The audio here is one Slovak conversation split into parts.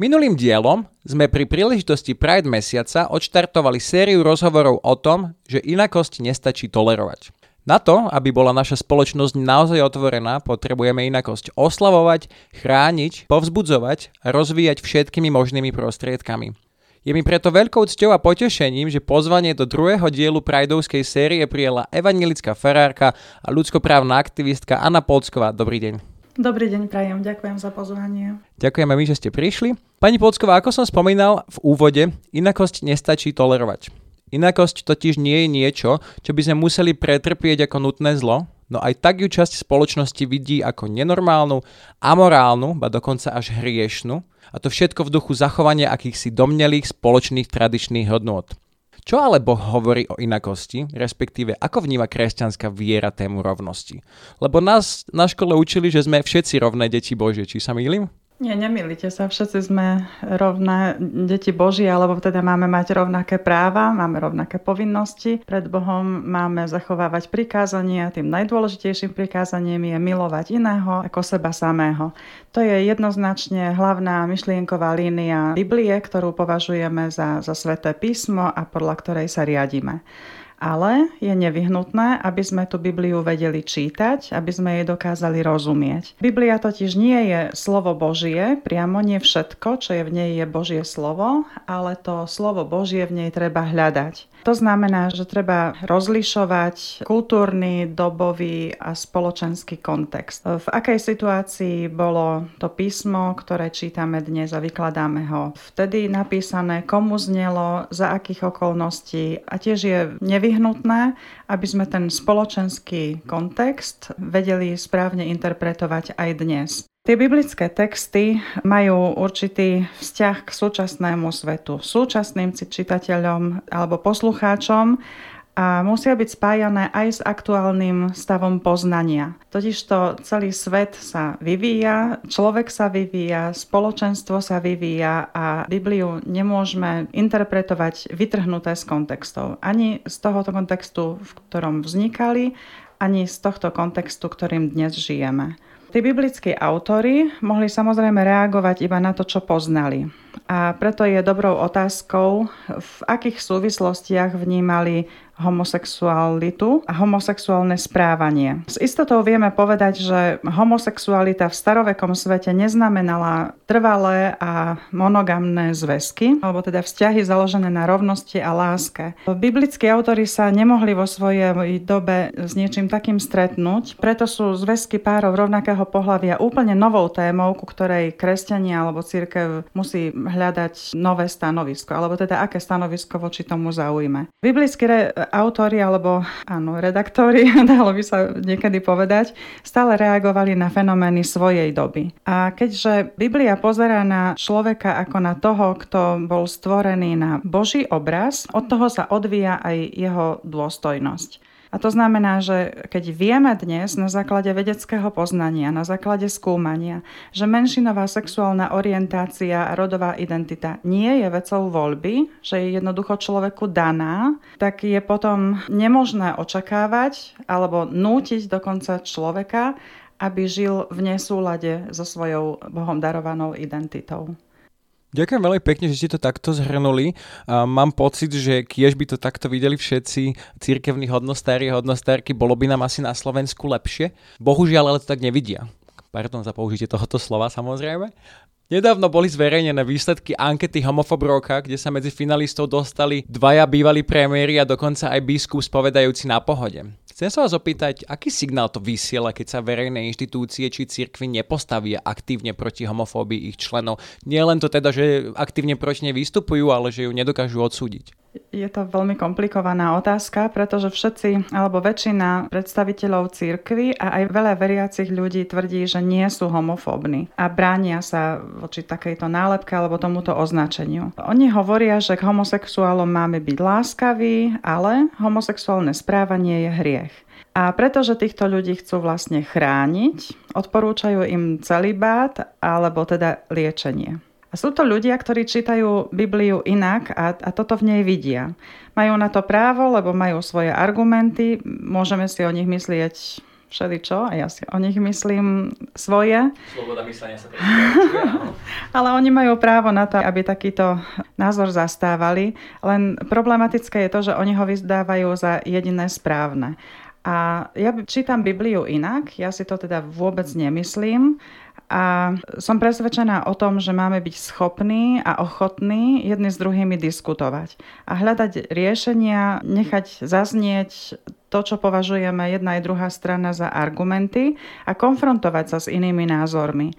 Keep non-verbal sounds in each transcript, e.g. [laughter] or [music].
Minulým dielom sme pri príležitosti Pride mesiaca odštartovali sériu rozhovorov o tom, že inakosť nestačí tolerovať. Na to, aby bola naša spoločnosť naozaj otvorená, potrebujeme inakosť oslavovať, chrániť, povzbudzovať a rozvíjať všetkými možnými prostriedkami. Je mi preto veľkou cťou a potešením, že pozvanie do druhého dielu Prideovskej série prijela evangelická farárka a ľudskoprávna aktivistka Anna Polsková. Dobrý deň. Dobrý deň, prajem, ďakujem za pozvanie. Ďakujeme my, že ste prišli. Pani Polsková, ako som spomínal v úvode, inakosť nestačí tolerovať. Inakosť totiž nie je niečo, čo by sme museli pretrpieť ako nutné zlo, no aj tak ju časť spoločnosti vidí ako nenormálnu, amorálnu, ba dokonca až hriešnú, a to všetko v duchu zachovania akýchsi domnelých spoločných tradičných hodnôt. Čo ale Boh hovorí o inakosti, respektíve ako vníma kresťanská viera tému rovnosti? Lebo nás na škole učili, že sme všetci rovné deti Božie, či sa mýlim? Nie, nemýlite sa, všetci sme rovné deti Boží, alebo teda máme mať rovnaké práva, máme rovnaké povinnosti. Pred Bohom máme zachovávať prikázania. Tým najdôležitejším prikázaním je milovať iného ako seba samého. To je jednoznačne hlavná myšlienková línia Biblie, ktorú považujeme za, za sveté písmo a podľa ktorej sa riadíme ale je nevyhnutné, aby sme tú Bibliu vedeli čítať, aby sme jej dokázali rozumieť. Biblia totiž nie je slovo Božie, priamo nie všetko, čo je v nej je Božie slovo, ale to slovo Božie v nej treba hľadať. To znamená, že treba rozlišovať kultúrny, dobový a spoločenský kontext. V akej situácii bolo to písmo, ktoré čítame dnes a vykladáme ho vtedy napísané, komu znelo, za akých okolností a tiež je nevyhnutné, aby sme ten spoločenský kontext vedeli správne interpretovať aj dnes. Tie biblické texty majú určitý vzťah k súčasnému svetu, súčasným čitateľom alebo poslucháčom a musia byť spájané aj s aktuálnym stavom poznania. Totižto celý svet sa vyvíja, človek sa vyvíja, spoločenstvo sa vyvíja a Bibliu nemôžeme interpretovať vytrhnuté z kontextov. Ani z tohoto kontextu, v ktorom vznikali, ani z tohto kontextu, ktorým dnes žijeme. Tí biblickí autory mohli samozrejme reagovať iba na to, čo poznali. A preto je dobrou otázkou, v akých súvislostiach vnímali homosexualitu a homosexuálne správanie. S istotou vieme povedať, že homosexualita v starovekom svete neznamenala trvalé a monogamné zväzky, alebo teda vzťahy založené na rovnosti a láske. Biblickí autory sa nemohli vo svojej dobe s niečím takým stretnúť, preto sú zväzky párov rovnakého pohľavia úplne novou témou, ku ktorej kresťania alebo církev musí hľadať nové stanovisko, alebo teda aké stanovisko voči tomu zaujme. Biblickí autori alebo áno, redaktori, [laughs] dalo by sa niekedy povedať, stále reagovali na fenomény svojej doby. A keďže Biblia pozerá na človeka ako na toho, kto bol stvorený na Boží obraz, od toho sa odvíja aj jeho dôstojnosť. A to znamená, že keď vieme dnes na základe vedeckého poznania, na základe skúmania, že menšinová sexuálna orientácia a rodová identita nie je vecou voľby, že je jednoducho človeku daná, tak je potom nemožné očakávať alebo nútiť dokonca človeka, aby žil v nesúlade so svojou Bohom darovanou identitou. Ďakujem veľmi pekne, že ste to takto zhrnuli. mám pocit, že kiež by to takto videli všetci církevní hodnostári a hodnostárky, bolo by nám asi na Slovensku lepšie. Bohužiaľ, ale to tak nevidia. Pardon za použitie tohoto slova samozrejme. Nedávno boli zverejnené výsledky ankety Homofob roka, kde sa medzi finalistov dostali dvaja bývalí premiéry a dokonca aj biskup spovedajúci na pohode. Chcem sa vás opýtať, aký signál to vysiela, keď sa verejné inštitúcie či cirkvy nepostavia aktívne proti homofóbii ich členov. Nie len to teda, že aktívne proti nej vystupujú, ale že ju nedokážu odsúdiť. Je to veľmi komplikovaná otázka, pretože všetci alebo väčšina predstaviteľov církvy a aj veľa veriacich ľudí tvrdí, že nie sú homofóbni a bránia sa voči takejto nálepke alebo tomuto označeniu. Oni hovoria, že k homosexuálom máme byť láskaví, ale homosexuálne správanie je hriech. A pretože týchto ľudí chcú vlastne chrániť, odporúčajú im celibát alebo teda liečenie. A sú to ľudia, ktorí čítajú Bibliu inak a, a toto v nej vidia. Majú na to právo, lebo majú svoje argumenty, môžeme si o nich myslieť všeličo a ja si o nich myslím svoje. Sloboda myslenia sa [laughs] Ale oni majú právo na to, aby takýto názor zastávali. Len problematické je to, že oni ho vyzdávajú za jediné správne. A ja čítam Bibliu inak, ja si to teda vôbec nemyslím a som presvedčená o tom, že máme byť schopní a ochotní jedni s druhými diskutovať a hľadať riešenia, nechať zaznieť to, čo považujeme jedna aj druhá strana za argumenty a konfrontovať sa s inými názormi.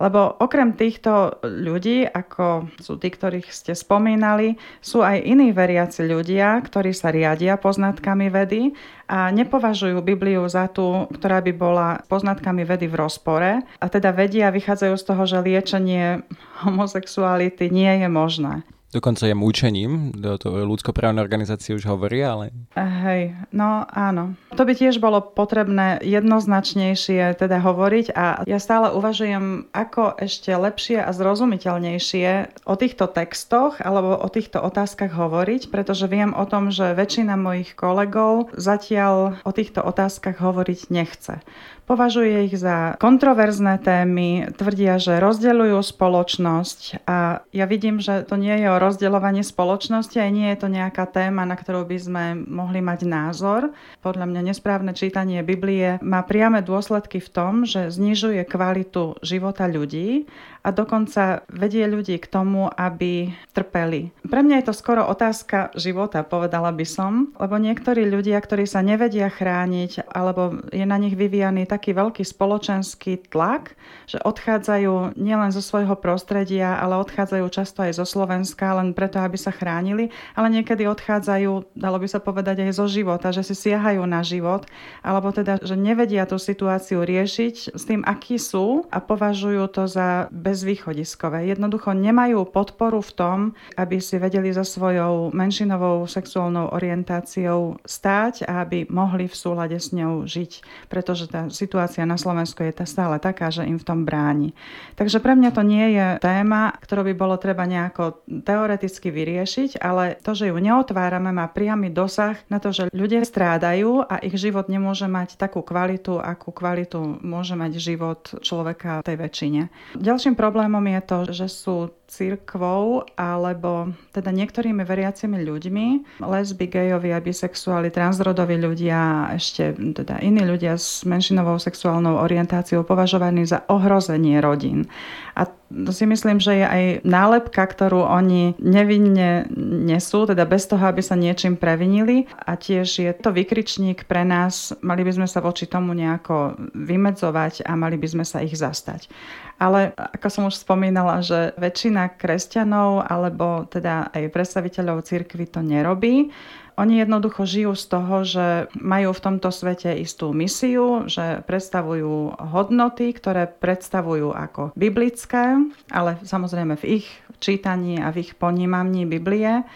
Lebo okrem týchto ľudí, ako sú tí, ktorých ste spomínali, sú aj iní veriaci ľudia, ktorí sa riadia poznatkami vedy a nepovažujú Bibliu za tú, ktorá by bola poznatkami vedy v rozpore a teda vedia, vychádzajú z toho, že liečenie homosexuality nie je možné. Dokonca je mučením, to ľudskoprávne organizácie už hovoria, ale... Hej, no áno. To by tiež bolo potrebné jednoznačnejšie teda hovoriť a ja stále uvažujem, ako ešte lepšie a zrozumiteľnejšie o týchto textoch alebo o týchto otázkach hovoriť, pretože viem o tom, že väčšina mojich kolegov zatiaľ o týchto otázkach hovoriť nechce. Považuje ich za kontroverzné témy, tvrdia, že rozdeľujú spoločnosť a ja vidím, že to nie je o rozdeľovanie spoločnosti a nie je to nejaká téma, na ktorú by sme mohli mať názor. Podľa mňa nesprávne čítanie Biblie má priame dôsledky v tom, že znižuje kvalitu života ľudí a dokonca vedie ľudí k tomu, aby trpeli. Pre mňa je to skoro otázka života, povedala by som, lebo niektorí ľudia, ktorí sa nevedia chrániť alebo je na nich vyvíjaný taký veľký spoločenský tlak, že odchádzajú nielen zo svojho prostredia, ale odchádzajú často aj zo Slovenska len preto, aby sa chránili, ale niekedy odchádzajú, dalo by sa povedať, aj zo života, že si siahajú na život, alebo teda, že nevedia tú situáciu riešiť s tým, akí sú a považujú to za bez bezvýchodiskové. Jednoducho nemajú podporu v tom, aby si vedeli za svojou menšinovou sexuálnou orientáciou stáť a aby mohli v súlade s ňou žiť. Pretože tá situácia na Slovensku je tá stále taká, že im v tom bráni. Takže pre mňa to nie je téma, ktorú by bolo treba nejako teoreticky vyriešiť, ale to, že ju neotvárame, má priamy dosah na to, že ľudia strádajú a ich život nemôže mať takú kvalitu, akú kvalitu môže mať život človeka v tej väčšine. Ďalším problémom je to, že sú církvou alebo teda niektorými veriacimi ľuďmi, lesby, gejovia, bisexuáli, transrodoví ľudia, ešte teda iní ľudia s menšinovou sexuálnou orientáciou považovaní za ohrozenie rodín. A to si myslím, že je aj nálepka, ktorú oni nevinne nesú, teda bez toho, aby sa niečím previnili. A tiež je to vykričník pre nás, mali by sme sa voči tomu nejako vymedzovať a mali by sme sa ich zastať. Ale ako som už spomínala, že väčšina kresťanov alebo teda aj predstaviteľov cirkvy to nerobí. Oni jednoducho žijú z toho, že majú v tomto svete istú misiu, že predstavujú hodnoty, ktoré predstavujú ako biblické, ale samozrejme v ich čítaní a v ich ponímaní Biblie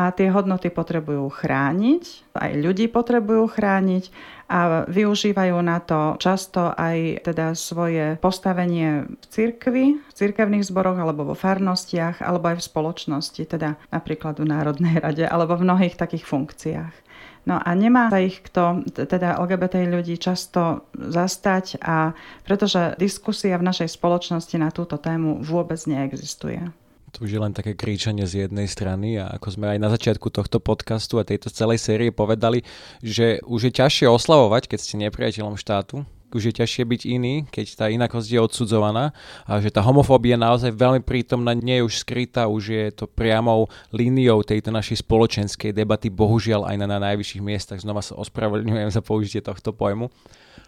a tie hodnoty potrebujú chrániť, aj ľudí potrebujú chrániť a využívajú na to často aj teda svoje postavenie v cirkvi, v cirkevných zboroch alebo vo farnostiach alebo aj v spoločnosti, teda napríklad v Národnej [laughs] rade alebo v mnohých takých funkciách. No a nemá sa ich kto, teda LGBT ľudí často zastať a pretože diskusia v našej spoločnosti na túto tému vôbec neexistuje. To už je len také kríčanie z jednej strany a ako sme aj na začiatku tohto podcastu a tejto celej série povedali, že už je ťažšie oslavovať, keď ste nepriateľom štátu, už je ťažšie byť iný, keď tá inakosť je odsudzovaná a že tá homofóbia je naozaj veľmi prítomná, nie je už skrytá, už je to priamou líniou tejto našej spoločenskej debaty, bohužiaľ aj na, na najvyšších miestach. Znova sa ospravedlňujem za použitie tohto pojmu.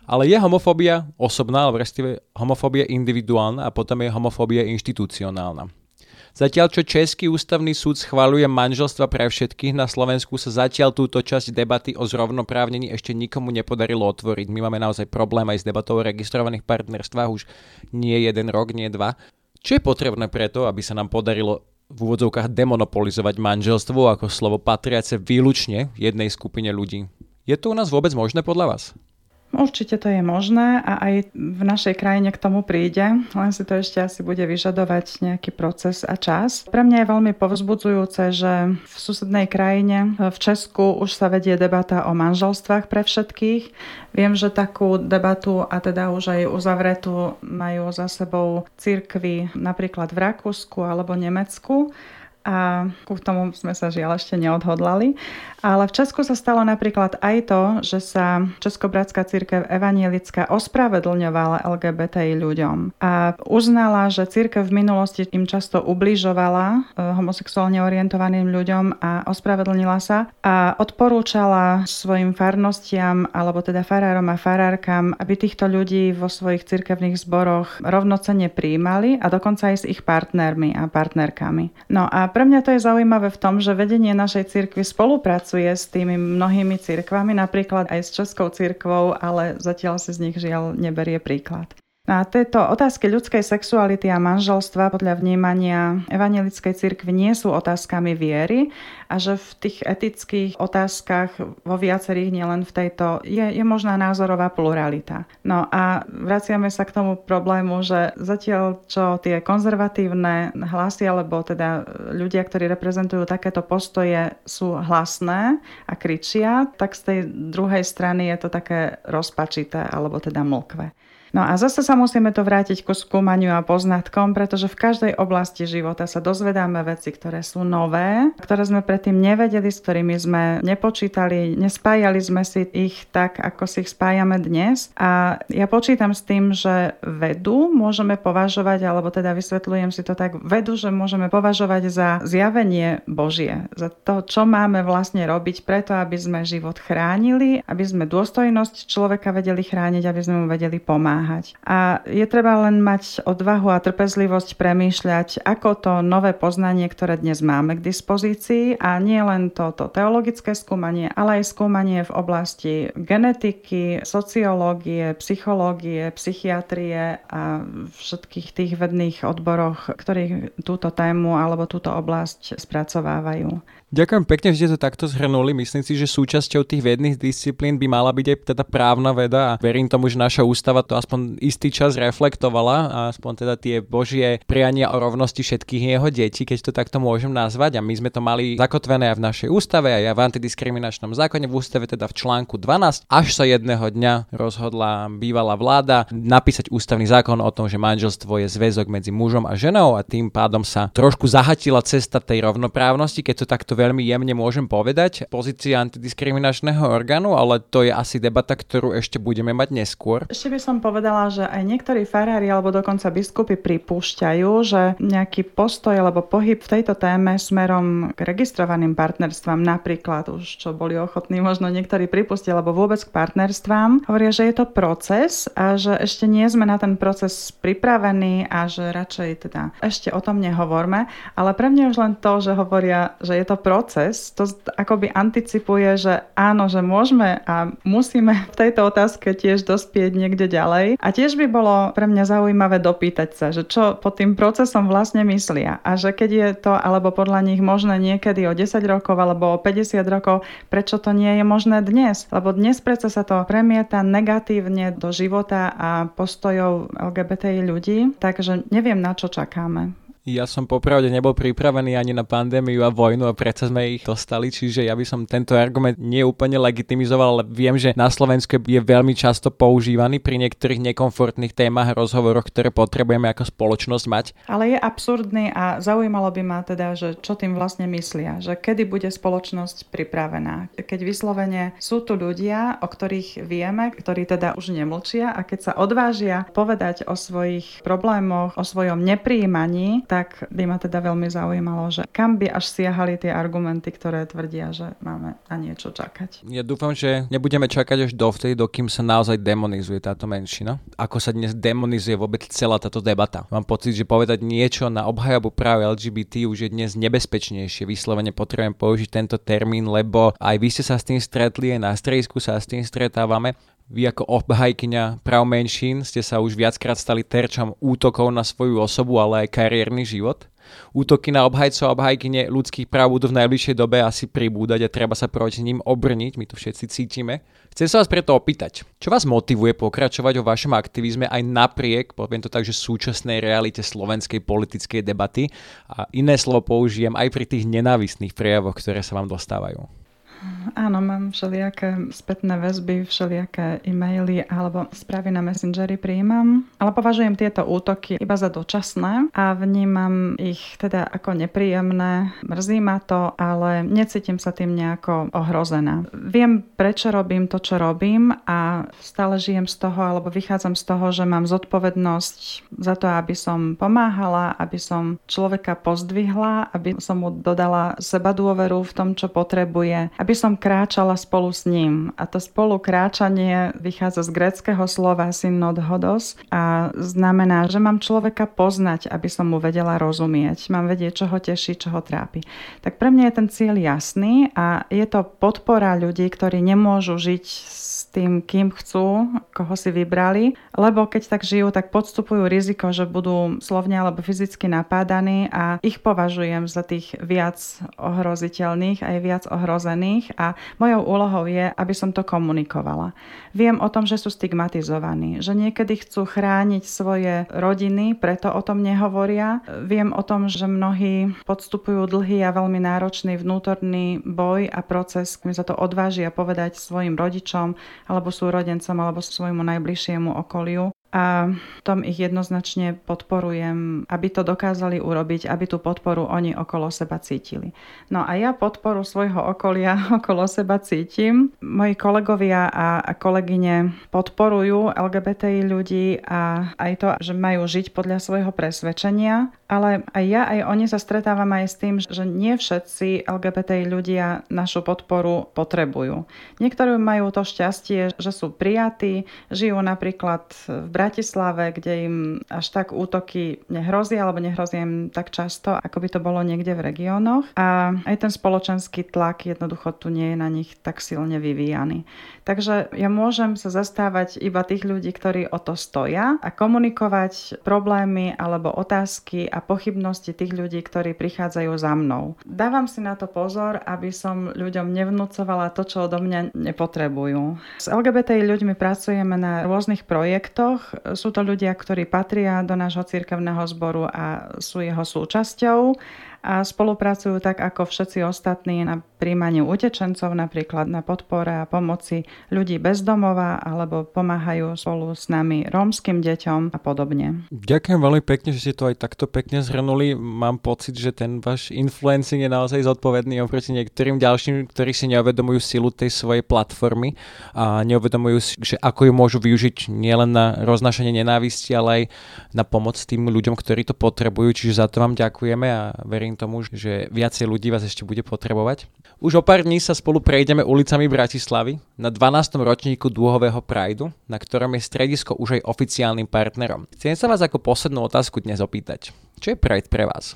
Ale je homofóbia osobná, alebo respektíve homofóbia individuálna a potom je homofóbia inštitucionálna. Zatiaľ, čo Český ústavný súd schvaluje manželstva pre všetkých, na Slovensku sa zatiaľ túto časť debaty o zrovnoprávnení ešte nikomu nepodarilo otvoriť. My máme naozaj problém aj s debatou o registrovaných partnerstvách už nie jeden rok, nie dva. Čo je potrebné preto, aby sa nám podarilo v úvodzovkách demonopolizovať manželstvo ako slovo patriace výlučne jednej skupine ľudí? Je to u nás vôbec možné podľa vás? Určite to je možné a aj v našej krajine k tomu príde, len si to ešte asi bude vyžadovať nejaký proces a čas. Pre mňa je veľmi povzbudzujúce, že v susednej krajine, v Česku, už sa vedie debata o manželstvách pre všetkých. Viem, že takú debatu a teda už aj uzavretú majú za sebou církvy napríklad v Rakúsku alebo Nemecku a ku tomu sme sa žiaľ ešte neodhodlali. Ale v Česku sa stalo napríklad aj to, že sa Českobratská církev evanielická ospravedlňovala LGBTI ľuďom a uznala, že církev v minulosti im často ubližovala eh, homosexuálne orientovaným ľuďom a ospravedlnila sa a odporúčala svojim farnostiam alebo teda farárom a farárkam, aby týchto ľudí vo svojich cirkevných zboroch rovnocene príjmali a dokonca aj s ich partnermi a partnerkami. No a pre mňa to je zaujímavé v tom, že vedenie našej cirkvi spolupracuje pracuje s tými mnohými cirkvami, napríklad aj s Českou cirkvou, ale zatiaľ si z nich žiaľ neberie príklad. A tieto otázky ľudskej sexuality a manželstva podľa vnímania evangelickej cirkvi nie sú otázkami viery a že v tých etických otázkach vo viacerých, nielen v tejto, je, je možná názorová pluralita. No a vraciame sa k tomu problému, že zatiaľ čo tie konzervatívne hlasy, alebo teda ľudia, ktorí reprezentujú takéto postoje, sú hlasné a kričia, tak z tej druhej strany je to také rozpačité, alebo teda mlkve. No a zase sa musíme to vrátiť ku skúmaniu a poznatkom, pretože v každej oblasti života sa dozvedáme veci, ktoré sú nové, ktoré sme predtým nevedeli, s ktorými sme nepočítali, nespájali sme si ich tak, ako si ich spájame dnes. A ja počítam s tým, že vedu môžeme považovať, alebo teda vysvetľujem si to tak, vedu, že môžeme považovať za zjavenie Božie, za to, čo máme vlastne robiť preto, aby sme život chránili, aby sme dôstojnosť človeka vedeli chrániť, aby sme mu vedeli pomáhať pomáhať. A je treba len mať odvahu a trpezlivosť premýšľať, ako to nové poznanie, ktoré dnes máme k dispozícii a nie len toto teologické skúmanie, ale aj skúmanie v oblasti genetiky, sociológie, psychológie, psychiatrie a všetkých tých vedných odboroch, ktorých túto tému alebo túto oblasť spracovávajú. Ďakujem pekne, že ste to takto zhrnuli. Myslím si, že súčasťou tých vedných disciplín by mala byť aj teda právna veda a verím tomu, že naša ústava to aspoň istý čas reflektovala a aspoň teda tie božie priania o rovnosti všetkých jeho detí, keď to takto môžem nazvať. A my sme to mali zakotvené aj v našej ústave, aj v antidiskriminačnom zákone v ústave, teda v článku 12, až sa jedného dňa rozhodla bývalá vláda napísať ústavný zákon o tom, že manželstvo je zväzok medzi mužom a ženou a tým pádom sa trošku zahatila cesta tej rovnoprávnosti, keď to takto veľmi jemne môžem povedať, pozícia antidiskriminačného orgánu, ale to je asi debata, ktorú ešte budeme mať neskôr. Ešte by som povedala, že aj niektorí farári alebo dokonca biskupy pripúšťajú, že nejaký postoj alebo pohyb v tejto téme smerom k registrovaným partnerstvám, napríklad už čo boli ochotní možno niektorí pripustiť, alebo vôbec k partnerstvám, hovoria, že je to proces a že ešte nie sme na ten proces pripravení a že radšej teda ešte o tom nehovorme, ale pre mňa už len to, že hovoria, že je to proces, proces, to akoby anticipuje, že áno, že môžeme a musíme v tejto otázke tiež dospieť niekde ďalej. A tiež by bolo pre mňa zaujímavé dopýtať sa, že čo pod tým procesom vlastne myslia a že keď je to alebo podľa nich možné niekedy o 10 rokov alebo o 50 rokov, prečo to nie je možné dnes? Lebo dnes predsa sa to premieta negatívne do života a postojov LGBTI ľudí, takže neviem na čo čakáme. Ja som popravde nebol pripravený ani na pandémiu a vojnu a predsa sme ich dostali, čiže ja by som tento argument neúplne legitimizoval, ale viem, že na Slovensku je veľmi často používaný pri niektorých nekomfortných témach a rozhovoroch, ktoré potrebujeme ako spoločnosť mať. Ale je absurdný a zaujímalo by ma teda, že čo tým vlastne myslia, že kedy bude spoločnosť pripravená. Keď vyslovene sú tu ľudia, o ktorých vieme, ktorí teda už nemlčia a keď sa odvážia povedať o svojich problémoch, o svojom nepríjmaní, tak by ma teda veľmi zaujímalo, že kam by až siahali tie argumenty, ktoré tvrdia, že máme na niečo čakať. Ja dúfam, že nebudeme čakať až dovtedy, dokým sa naozaj demonizuje táto menšina. Ako sa dnes demonizuje vôbec celá táto debata. Mám pocit, že povedať niečo na obhajobu práve LGBT už je dnes nebezpečnejšie. Vyslovene potrebujem použiť tento termín, lebo aj vy ste sa s tým stretli, aj na strejsku sa s tým stretávame. Vy ako obhajkyňa práv menšín ste sa už viackrát stali terčom útokov na svoju osobu, ale aj kariérny život. Útoky na obhajcov a obhajkyne ľudských práv budú v najbližšej dobe asi pribúdať a treba sa proti ním obrniť, my to všetci cítime. Chcem sa vás preto opýtať, čo vás motivuje pokračovať o vašom aktivizme aj napriek, poviem to tak, že súčasnej realite slovenskej politickej debaty a iné slovo použijem aj pri tých nenávistných prejavoch, ktoré sa vám dostávajú. Áno, mám všelijaké spätné väzby, všelijaké e-maily alebo správy na Messengeri príjmam, ale považujem tieto útoky iba za dočasné a vnímam ich teda ako nepríjemné. Mrzí ma to, ale necítim sa tým nejako ohrozená. Viem, prečo robím to, čo robím a stále žijem z toho, alebo vychádzam z toho, že mám zodpovednosť za to, aby som pomáhala, aby som človeka pozdvihla, aby som mu dodala seba dôveru v tom, čo potrebuje, aby aby som kráčala spolu s ním. A to spolu kráčanie vychádza z greckého slova synodhodos a znamená, že mám človeka poznať, aby som mu vedela rozumieť. Mám vedieť, čo ho teší, čo ho trápi. Tak pre mňa je ten cieľ jasný a je to podpora ľudí, ktorí nemôžu žiť tým, kým chcú, koho si vybrali, lebo keď tak žijú, tak podstupujú riziko, že budú slovne alebo fyzicky napádaní a ich považujem za tých viac ohroziteľných aj viac ohrozených a mojou úlohou je, aby som to komunikovala. Viem o tom, že sú stigmatizovaní, že niekedy chcú chrániť svoje rodiny, preto o tom nehovoria. Viem o tom, že mnohí podstupujú dlhý a veľmi náročný vnútorný boj a proces, kým sa to odvážia povedať svojim rodičom, alebo súrodencom alebo svojmu najbližšiemu okoliu a tom ich jednoznačne podporujem, aby to dokázali urobiť, aby tú podporu oni okolo seba cítili. No a ja podporu svojho okolia [laughs] okolo seba cítim. Moji kolegovia a, kolegyne podporujú LGBTI ľudí a aj to, že majú žiť podľa svojho presvedčenia, ale aj ja, aj oni sa stretávam aj s tým, že nie všetci LGBTI ľudia našu podporu potrebujú. Niektorí majú to šťastie, že sú prijatí, žijú napríklad v Bratislave, kde im až tak útoky nehrozia alebo nehrozia im tak často, ako by to bolo niekde v regiónoch. A aj ten spoločenský tlak jednoducho tu nie je na nich tak silne vyvíjaný. Takže ja môžem sa zastávať iba tých ľudí, ktorí o to stoja a komunikovať problémy alebo otázky a pochybnosti tých ľudí, ktorí prichádzajú za mnou. Dávam si na to pozor, aby som ľuďom nevnúcovala to, čo odo mňa nepotrebujú. S LGBTI ľuďmi pracujeme na rôznych projektoch, sú to ľudia, ktorí patria do nášho cirkevného zboru a sú jeho súčasťou a spolupracujú tak ako všetci ostatní na príjmaniu utečencov, napríklad na podpore a pomoci ľudí bez domova alebo pomáhajú spolu s nami rómskym deťom a podobne. Ďakujem veľmi pekne, že ste to aj takto pekne zhrnuli. Mám pocit, že ten váš influencing je naozaj zodpovedný oproti niektorým ďalším, ktorí si neuvedomujú silu tej svojej platformy a neuvedomujú si, že ako ju môžu využiť nielen na roznašanie nenávisti, ale aj na pomoc tým ľuďom, ktorí to potrebujú. Čiže za to vám ďakujeme a verím verím tomu, že viacej ľudí vás ešte bude potrebovať. Už o pár dní sa spolu prejdeme ulicami Bratislavy na 12. ročníku dúhového Prideu, na ktorom je stredisko už aj oficiálnym partnerom. Chcem sa vás ako poslednú otázku dnes opýtať. Čo je Pride pre vás?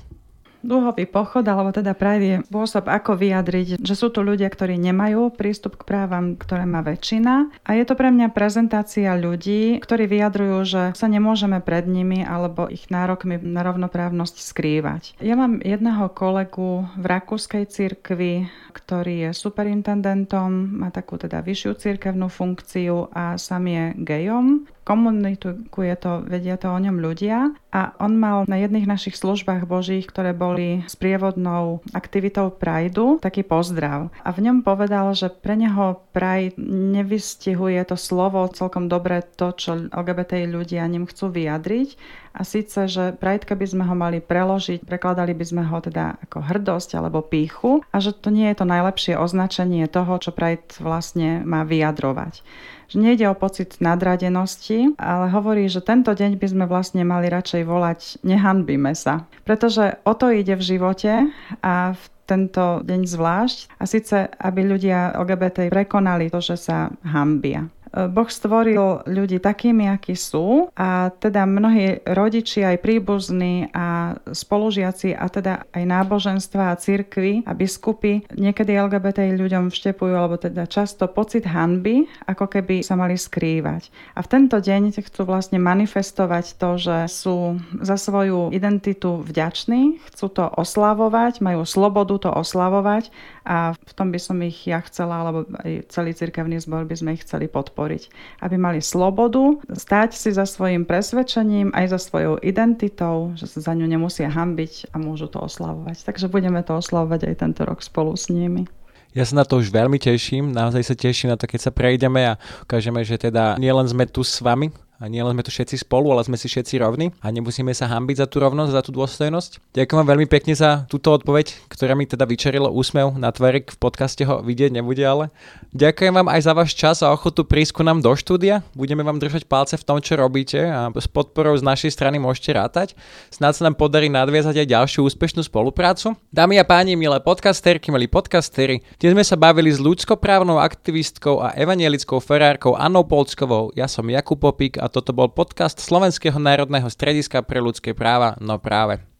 Dúhový pochod, alebo teda Pride je spôsob, ako vyjadriť, že sú tu ľudia, ktorí nemajú prístup k právam, ktoré má väčšina. A je to pre mňa prezentácia ľudí, ktorí vyjadrujú, že sa nemôžeme pred nimi alebo ich nárokmi na rovnoprávnosť skrývať. Ja mám jedného kolegu v rakúskej cirkvi, ktorý je superintendentom, má takú teda vyššiu cirkevnú funkciu a sám je gejom komunikuje to, vedia to o ňom ľudia a on mal na jedných našich službách božích, ktoré boli s prievodnou aktivitou Prideu, taký pozdrav. A v ňom povedal, že pre neho Pride nevystihuje to slovo celkom dobre to, čo LGBT ľudia ním chcú vyjadriť. A síce, že Pride, keby sme ho mali preložiť, prekladali by sme ho teda ako hrdosť alebo píchu a že to nie je to najlepšie označenie toho, čo Pride vlastne má vyjadrovať že nejde o pocit nadradenosti, ale hovorí, že tento deň by sme vlastne mali radšej volať nehanbíme sa. Pretože o to ide v živote a v tento deň zvlášť a síce, aby ľudia LGBT prekonali to, že sa hambia. Boh stvoril ľudí takými, akí sú a teda mnohí rodiči, aj príbuzní a spolužiaci a teda aj náboženstva a cirkvy a biskupy niekedy LGBT ľuďom vštepujú, alebo teda často pocit hanby, ako keby sa mali skrývať. A v tento deň chcú vlastne manifestovať to, že sú za svoju identitu vďační, chcú to oslavovať, majú slobodu to oslavovať a v tom by som ich ja chcela, alebo aj celý cirkevný zbor by sme ich chceli podporiť. Aby mali slobodu, stať si za svojim presvedčením, aj za svojou identitou, že sa za ňu nemusia hambiť a môžu to oslavovať. Takže budeme to oslavovať aj tento rok spolu s nimi. Ja sa na to už veľmi teším, naozaj sa teším na to, keď sa prejdeme a ukážeme, že teda nielen sme tu s vami, a nie len sme tu všetci spolu, ale sme si všetci rovní a nemusíme sa hambiť za tú rovnosť, za tú dôstojnosť. Ďakujem vám veľmi pekne za túto odpoveď, ktorá mi teda vyčerilo úsmev na tvárik. V podcaste ho vidieť nebude, ale ďakujem vám aj za váš čas a ochotu prísť ku nám do štúdia. Budeme vám držať palce v tom, čo robíte a s podporou z našej strany môžete rátať. Snáď sa nám podarí nadviazať aj ďalšiu úspešnú spoluprácu. Dámy a páni, milé podcasterky, milí podcastery, dnes sme sa bavili s ľudskoprávnou aktivistkou a evanielickou ferárkou Annou Polskovou. Ja som Jakub Popík a toto bol podcast Slovenského národného strediska pre ľudské práva, no práve.